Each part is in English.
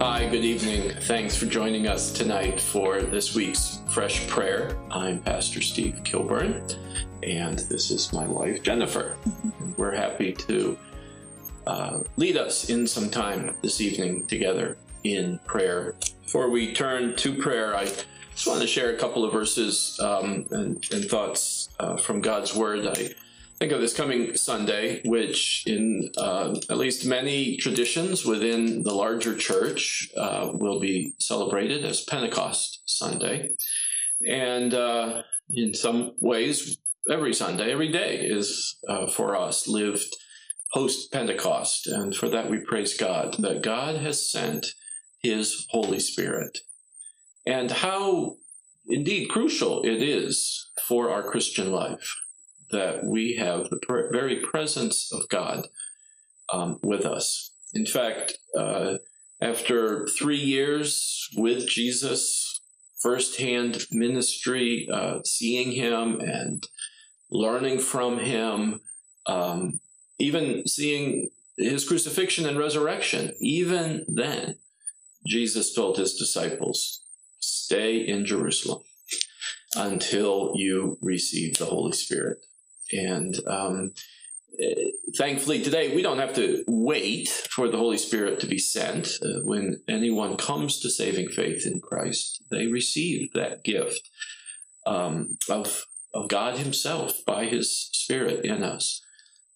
Hi, good evening. Thanks for joining us tonight for this week's Fresh Prayer. I'm Pastor Steve Kilburn, and this is my wife, Jennifer. We're happy to uh, lead us in some time this evening together in prayer. Before we turn to prayer, I just want to share a couple of verses um, and, and, thoughts uh, from God's Word. I think of this coming Sunday, which in uh, at least many traditions within the larger church uh, will be celebrated as Pentecost Sunday. And uh, in some ways, every Sunday, every day is uh, for us lived post Pentecost. And for that, we praise God that God has sent His Holy Spirit. And how indeed crucial it is for our Christian life that we have the very presence of God um, with us. In fact, uh, after three years with Jesus, firsthand ministry, uh, seeing him and learning from him, um, even seeing his crucifixion and resurrection, even then, Jesus told his disciples, Stay in Jerusalem until you receive the Holy Spirit. And um, thankfully, today we don't have to wait for the Holy Spirit to be sent. Uh, when anyone comes to saving faith in Christ, they receive that gift um, of, of God Himself by His Spirit in us.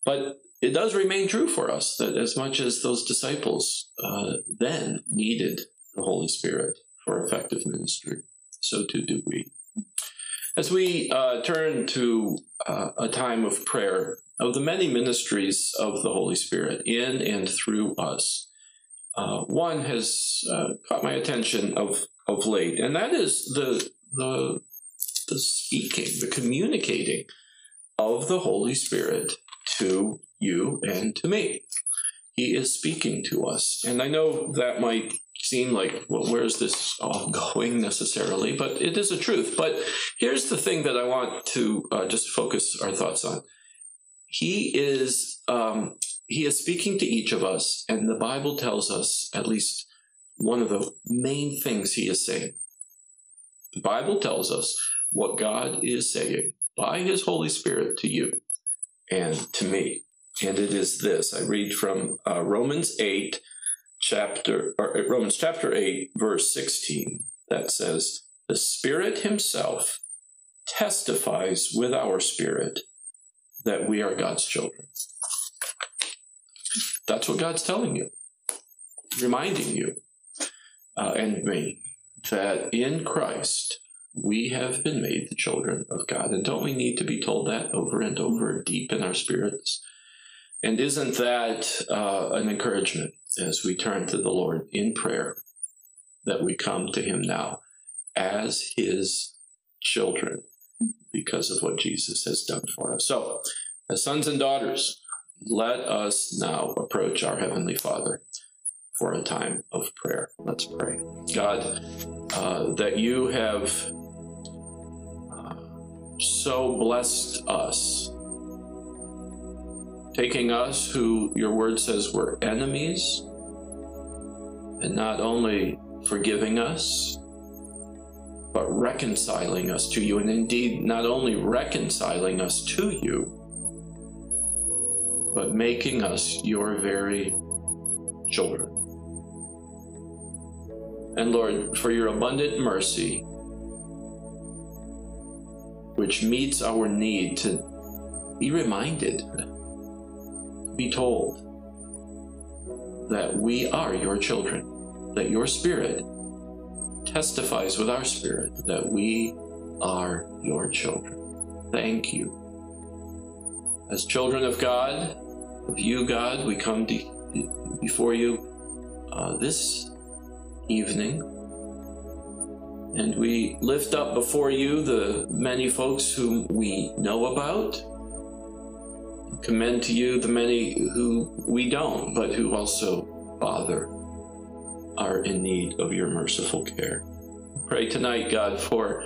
But it does remain true for us that as much as those disciples uh, then needed the Holy Spirit for effective ministry, so too do we. As we uh, turn to uh, a time of prayer, of the many ministries of the Holy Spirit in and through us, uh, one has uh, caught my attention of, of late, and that is the, the, the speaking, the communicating of the Holy Spirit to you and to me. He is speaking to us. And I know that might seem like, well, where's this all going necessarily? But it is a truth. But here's the thing that I want to uh, just focus our thoughts on. He is um, he is speaking to each of us, and the Bible tells us at least one of the main things he is saying. The Bible tells us what God is saying by his Holy Spirit to you and to me. And it is this I read from uh, Romans 8, chapter, or uh, Romans chapter 8, verse 16, that says, The Spirit Himself testifies with our spirit that we are God's children. That's what God's telling you, reminding you uh, and me that in Christ we have been made the children of God. And don't we need to be told that over and over deep in our spirits? And isn't that uh, an encouragement as we turn to the Lord in prayer that we come to Him now as His children because of what Jesus has done for us? So, as sons and daughters, let us now approach our Heavenly Father for a time of prayer. Let's pray. God, uh, that you have uh, so blessed us taking us, who your word says were enemies, and not only forgiving us, but reconciling us to you, and indeed not only reconciling us to you, but making us your very children. And Lord, for your abundant mercy, which meets our need to be reminded be told that we are your children, that your spirit testifies with our spirit that we are your children. Thank you. As children of God, of you, God, we come before you uh, this evening and we lift up before you the many folks whom we know about commend to you the many who we don't, but who also, Father, are in need of your merciful care. Pray tonight, God, for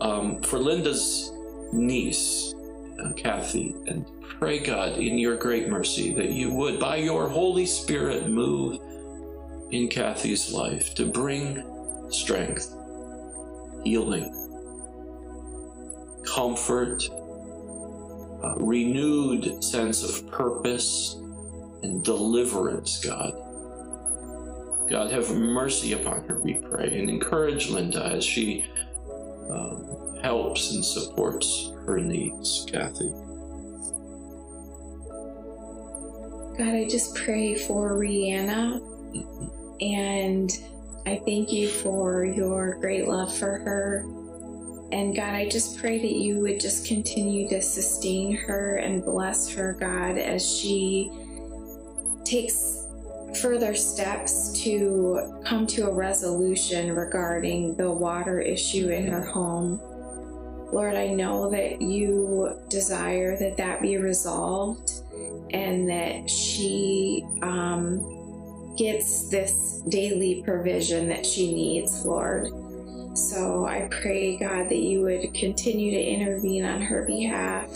um, for Linda's niece, uh, Kathy, and pray, God, in your great mercy, that you would, by your Holy Spirit, move in Kathy's life to bring strength, healing, comfort, renewed sense of purpose and deliverance, God. God, have mercy upon her, we pray, and encourage Linda as she um, helps and supports her needs, Kathy. God, I just pray for Rihanna and I thank you for your great love for her. And God, I just pray that you would just continue to sustain her and bless her, God, as she takes further steps to come to a resolution regarding the water issue in her home. Lord, I know that you desire that that be resolved and that she um, gets this daily provision that she needs, Lord. So I pray, God, that you would continue to intervene on her behalf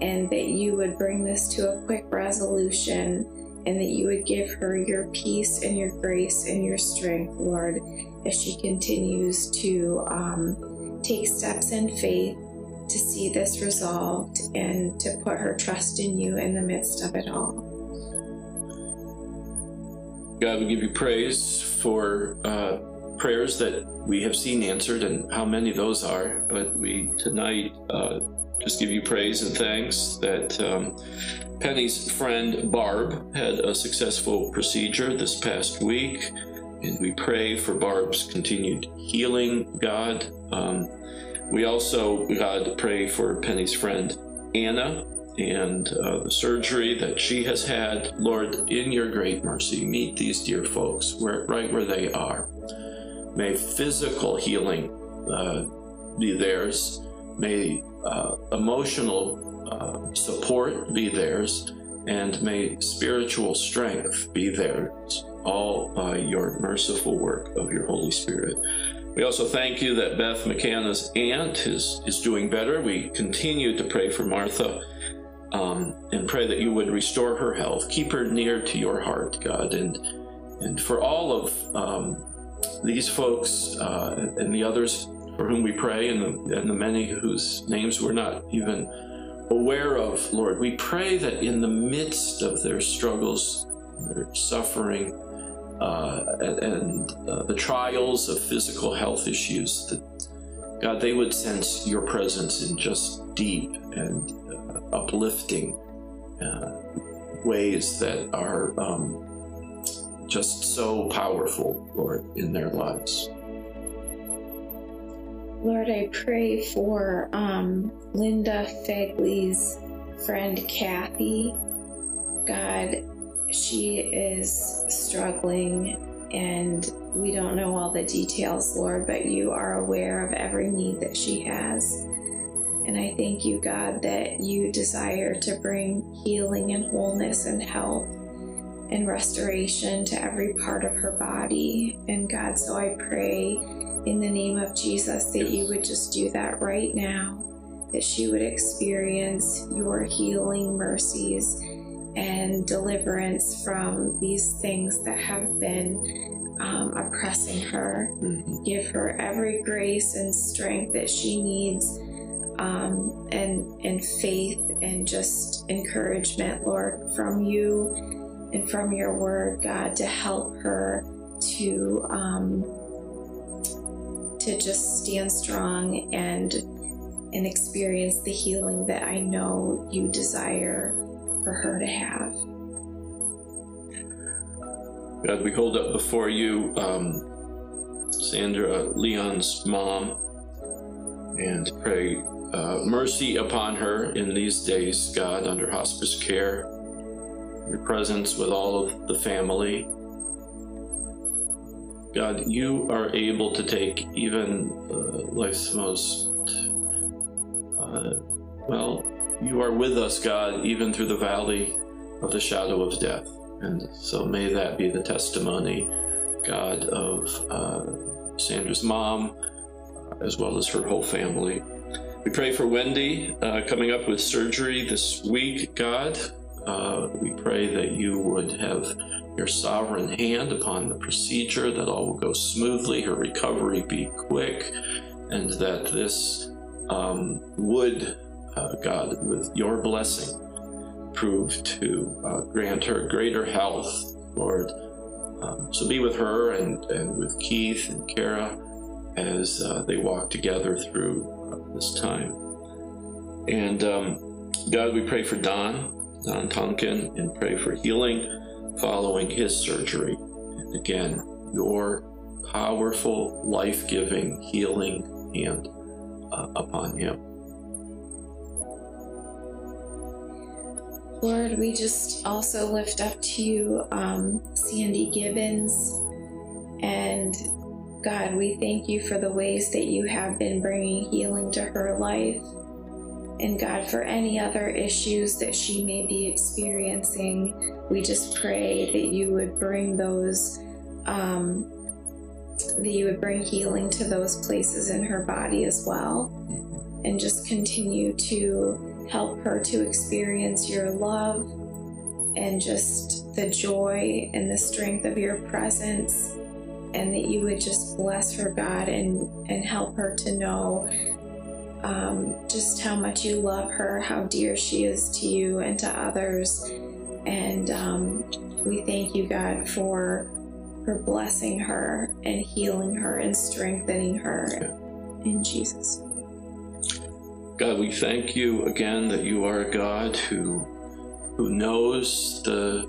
and that you would bring this to a quick resolution and that you would give her your peace and your grace and your strength, Lord, as she continues to um, take steps in faith to see this resolved and to put her trust in you in the midst of it all. God, we give you praise for uh, prayers that we have seen answered and how many those are. But we tonight uh, just give you praise and thanks that um, Penny's friend Barb had a successful procedure this past week. And we pray for Barb's continued healing, God. Um, we also, God, pray for Penny's friend Anna and uh, the surgery that she has had. Lord, in your great mercy, meet these dear folks where, right where they are. May physical healing uh, be theirs. May uh, emotional uh, support be theirs. And may spiritual strength be theirs, all by your merciful work of your Holy Spirit. We also thank you that Beth McCanna's aunt is, is doing better. We continue to pray for Martha um, and pray that you would restore her health. Keep her near to your heart, God. And, and for all of um, these folks uh, and the others for whom we pray, and the, and the many whose names we're not even aware of, Lord, we pray that in the midst of their struggles, their suffering, uh, and, and uh, the trials of physical health issues, that God, they would sense your presence in just deep and uh, uplifting uh, ways that are um, just so powerful, Lord, in their lives. Lord, I pray for um, Linda Fegley's friend Kathy. God, she is struggling and we don't know all the details, Lord, but you are aware of every need that she has. And I thank you, God, that you desire to bring healing and wholeness and health and restoration to every part of her body. And God, so I pray in the name of Jesus that you would just do that right now, that she would experience your healing mercies and deliverance from these things that have been um, oppressing her. Mm-hmm. Give her every grace and strength that she needs, um, and and faith and just encouragement, Lord, from you and from your word, God, to help her to um, to just stand strong and and experience the healing that I know you desire for her to have. God, we hold up before you um, Sandra Leon's mom and pray uh, mercy upon her in these days, God, under hospice care, your presence with all of the family. God, you are able to take even uh, life's most, uh, well, you are with us, God, even through the valley of the shadow of death. And so may that be the testimony, God, of uh, Sandra's mom, as well as her whole family. We pray for Wendy uh, coming up with surgery this week, God. Uh, we pray that you would have your sovereign hand upon the procedure, that all will go smoothly, her recovery be quick, and that this um, would, uh, God, with your blessing, prove to uh, grant her greater health, Lord. Um, so be with her and, and with Keith and Kara as uh, they walk together through uh, this time. And um, God, we pray for Don, Don Tonkin, and pray for healing following his surgery. And again, your powerful, life giving, healing hand uh, upon him. Lord, we just also lift up to you um, Sandy Gibbons. And God, we thank you for the ways that you have been bringing healing to her life. And God, for any other issues that she may be experiencing, we just pray that you would bring those, um, that you would bring healing to those places in her body as well. And just continue to help her to experience your love and just the joy and the strength of your presence. And that you would just bless her, God, and, and help her to know um, just how much you love her, how dear she is to you and to others. And um, we thank you, God, for for blessing her and healing her and strengthening her. In Jesus. God, we thank you again that you are a God who who knows the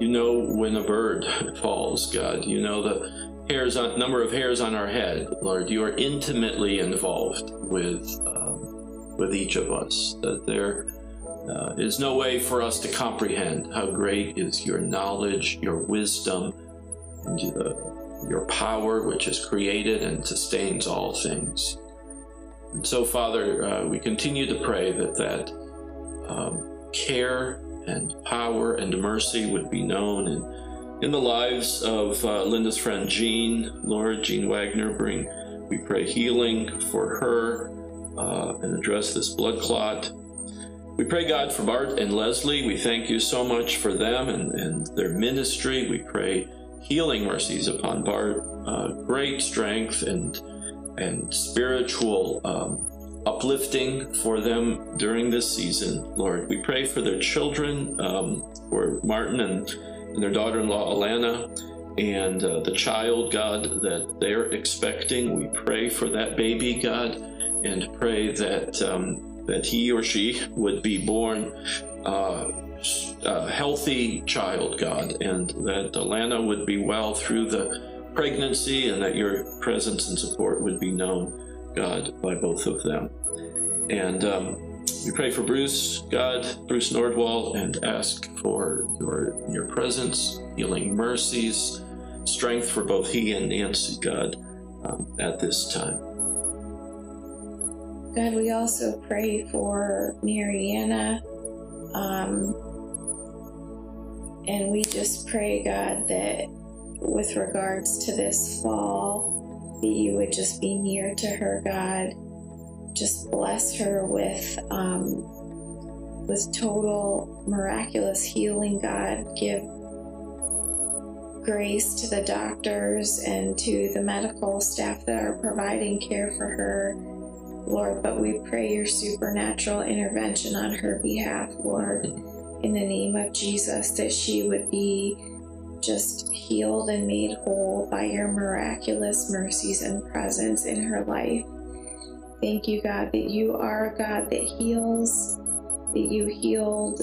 you know when a bird falls, God. You know the hairs on number of hairs on our head, Lord. You are intimately involved with um, with each of us. That there uh, is no way for us to comprehend how great is your knowledge, your wisdom, and the, your power, which has created and sustains all things. And so, Father, uh, we continue to pray that that um, care and power and mercy would be known in, in the lives of uh, Linda's friend Jean, Lord, Jean Wagner. Bring, we pray healing for her uh, and address this blood clot. We pray, God, for Bart and Leslie. We thank you so much for them and, and their ministry. We pray healing mercies upon Bart, uh, great strength and and spiritual um, uplifting for them during this season, Lord. We pray for their children, um, for Martin and, and their daughter in law, Alana, and uh, the child, God, that they're expecting. We pray for that baby, God, and pray that, um, that he or she would be born. Uh, a healthy child, God, and that Alana would be well through the pregnancy and that your presence and support would be known, God, by both of them. And um, we pray for Bruce, God, Bruce Nordwall, and ask for your, your presence, healing mercies, strength for both he and Nancy, God, um, at this time. God, we also pray for Mariana. Um, and we just pray, God, that with regards to this fall, that you would just be near to her, God. Just bless her with um, with total miraculous healing, God. Give grace to the doctors and to the medical staff that are providing care for her, Lord. But we pray your supernatural intervention on her behalf, Lord, in the name of Jesus, that she would be just healed and made whole by your miraculous mercies and presence in her life. Thank you, God, that you are a God that heals, that you healed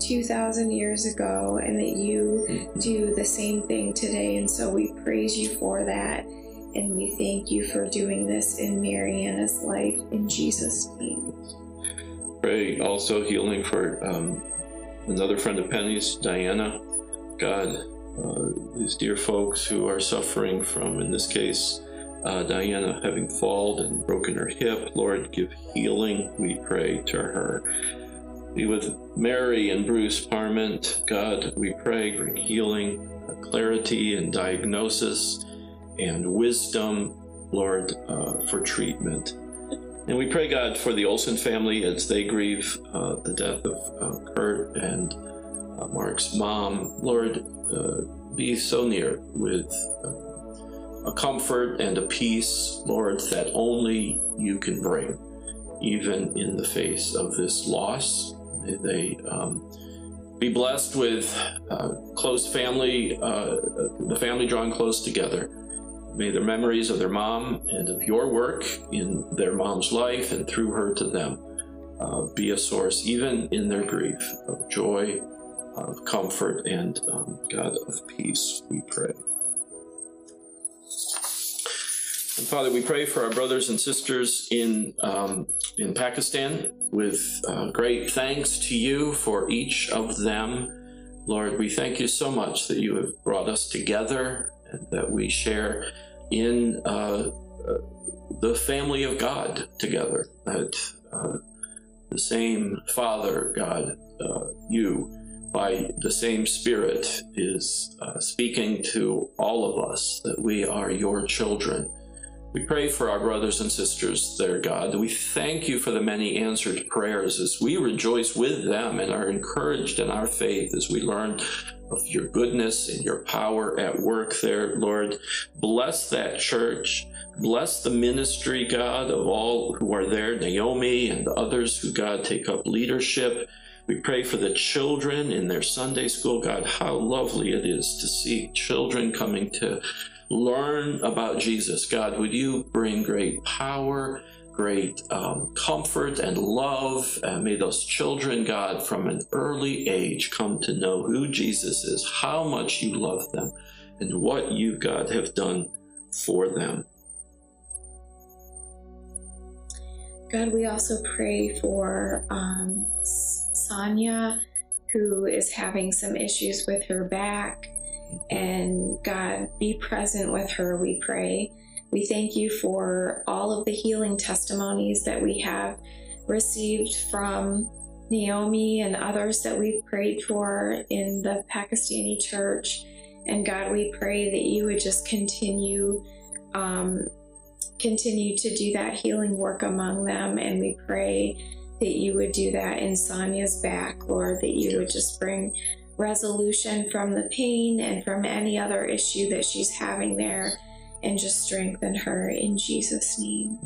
2,000 years ago, and that you do the same thing today. And so we praise you for that. And we thank you for doing this in Mariana's life in Jesus' name. Pray also healing for um, another friend of Penny's, Diana. God, uh, these dear folks who are suffering from, in this case, uh, Diana having fallen and broken her hip. Lord, give healing, we pray to her. Be with Mary and Bruce Parment. God, we pray, bring healing, clarity and diagnosis, and wisdom, Lord, uh, for treatment. And we pray, God, for the Olson family as they grieve uh, the death of uh, Kurt and uh, Mark's mom. Lord, uh, be so near with a comfort and a peace, Lord, that only you can bring, even in the face of this loss. May they um, be blessed with uh, close family, uh, the family drawn close together. May the memories of their mom and of your work in their mom's life and through her to them uh, be a source, even in their grief, of joy, of comfort, and um, God of peace, we pray. And Father, we pray for our brothers and sisters in um, in Pakistan with uh, great thanks to you for each of them. Lord, we thank you so much that you have brought us together and that we share in uh, uh, the family of God together. That uh, the same Father, God, uh, you, by the same Spirit, is uh, speaking to all of us that we are your children we pray for our brothers and sisters there, God. We thank you for the many answered prayers as we rejoice with them and are encouraged in our faith as we learn of your goodness and your power at work there, Lord. Bless that church. Bless the ministry, God, of all who are there, Naomi and others who, God, take up leadership. We pray for the children in their Sunday school. God, how lovely it is to see children coming to learn about Jesus. God, would you bring great power, great um, comfort, and love? Uh, may those children, God, from an early age come to know who Jesus is, how much you love them, and what you, God, have done for them. God, we also pray for um, Sonia, who is having some issues with her back. And God, be present with her, we pray. We thank you for all of the healing testimonies that we have received from Naomi and others that we've prayed for in the Pakistani church. And God, we pray that you would just continue, um, continue to do that healing work among them. And we pray that you would do that in Sonia's back, Lord, that you would just bring resolution from the pain and from any other issue that she's having there and just strengthen her in Jesus' name.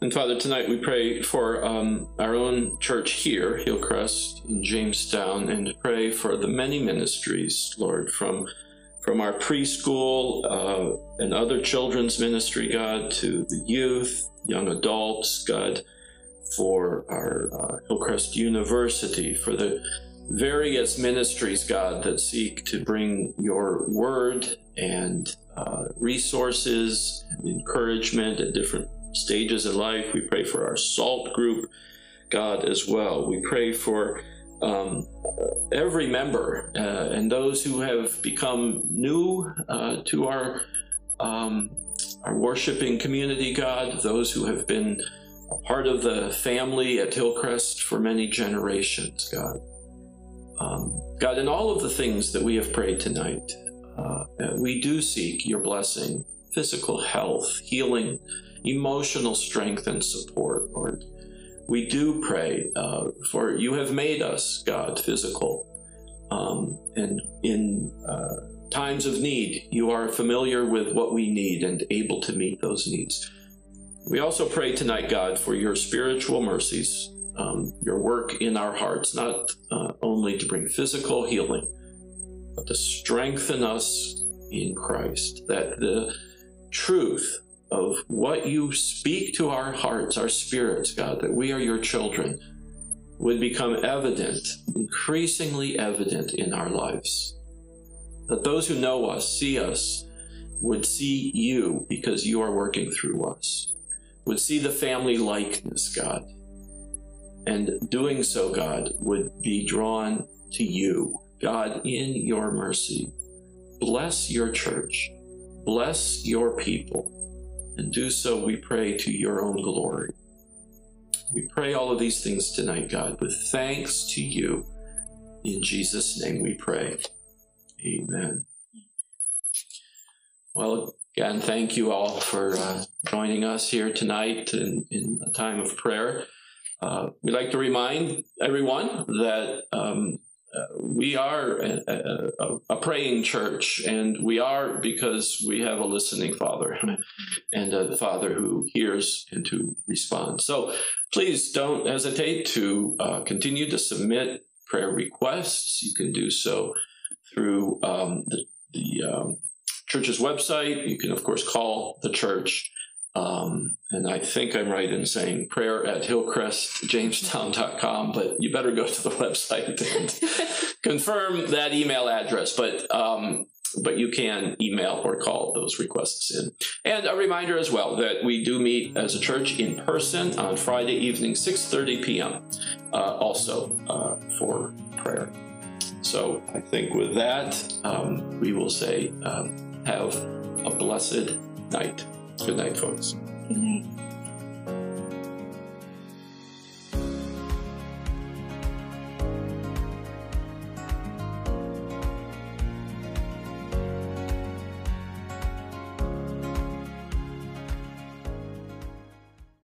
And Father, tonight we pray for um, our own church here, Hillcrest in Jamestown, and pray for the many ministries, Lord, from from our preschool uh, and other children's ministry, God, to the youth, young adults, God, for our uh, Hillcrest University, for the various ministries, God, that seek to bring your word and uh, resources and encouragement at different stages in life. We pray for our SALT group, God, as well. We pray for um, every member uh, and those who have become new uh, to our um, our worshiping community, God, those who have been part of the family at Hillcrest for many generations, God. Um, God, in all of the things that we have prayed tonight, uh, we do seek your blessing, physical health, healing, emotional strength, and support, Lord. We do pray uh, for you have made us, God, physical. Um, and in uh, times of need, you are familiar with what we need and able to meet those needs. We also pray tonight, God, for your spiritual mercies um, your work in our hearts, not uh, only to bring physical healing, but to strengthen us in Christ. That the truth of what you speak to our hearts, our spirits, God, that we are your children, would become evident, increasingly evident in our lives. That those who know us, see us, would see you because you are working through us, would see the family likeness, God and doing so, God, would be drawn to you. God, in your mercy, bless your church, bless your people, and do so, we pray, to your own glory. We pray all of these things tonight, God, with thanks to you. In Jesus' name we pray. Amen. Well, again, thank you all for uh, joining us here tonight in, in a time of prayer. Uh, we'd like to remind everyone that um, uh, we are a, a, a, praying church, and we are because we have a listening Father and a Father who hears and who responds. So please don't hesitate to uh, continue to submit prayer requests. You can do so through um, the, the um, church's website. You can, of course, call the church. Um, and I think I'm right in saying prayer at hillcrestjamestown.com, but you better go to the website and confirm that email address. But um, but you can email or call those requests in. And a reminder as well that we do meet as a church in person on Friday evening, 6:30 p.m. Uh, also uh, for prayer. So I think with that, um, we will say um, have a blessed night. Good night, folks. Good night.